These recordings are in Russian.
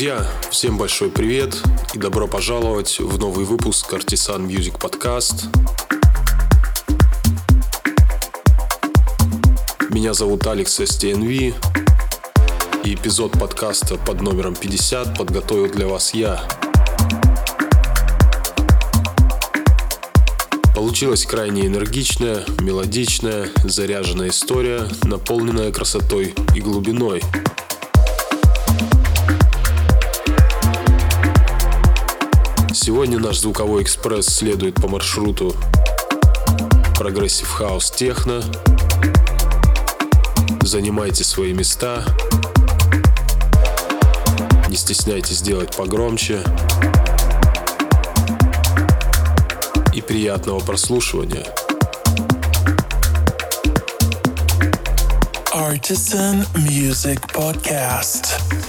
Друзья, всем большой привет и добро пожаловать в новый выпуск Artisan Music Podcast. Меня зовут Алекс STNV, и эпизод подкаста под номером 50 подготовил для вас я. Получилась крайне энергичная, мелодичная, заряженная история, наполненная красотой и глубиной – Сегодня наш звуковой экспресс следует по маршруту progressive house техно. Занимайте свои места. Не стесняйтесь сделать погромче. И приятного прослушивания. Artisan Music Podcast.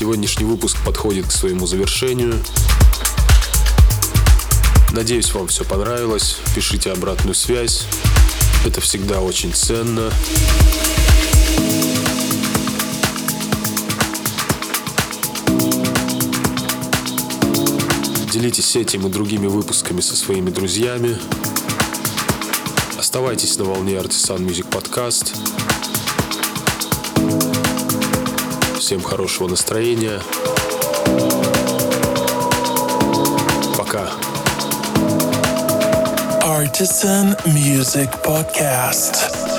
Сегодняшний выпуск подходит к своему завершению. Надеюсь, вам все понравилось. Пишите обратную связь. Это всегда очень ценно. Делитесь этим и другими выпусками со своими друзьями. Оставайтесь на волне Artisan Music Podcast. Всем хорошего настроения. Пока. Artisan Music Podcast.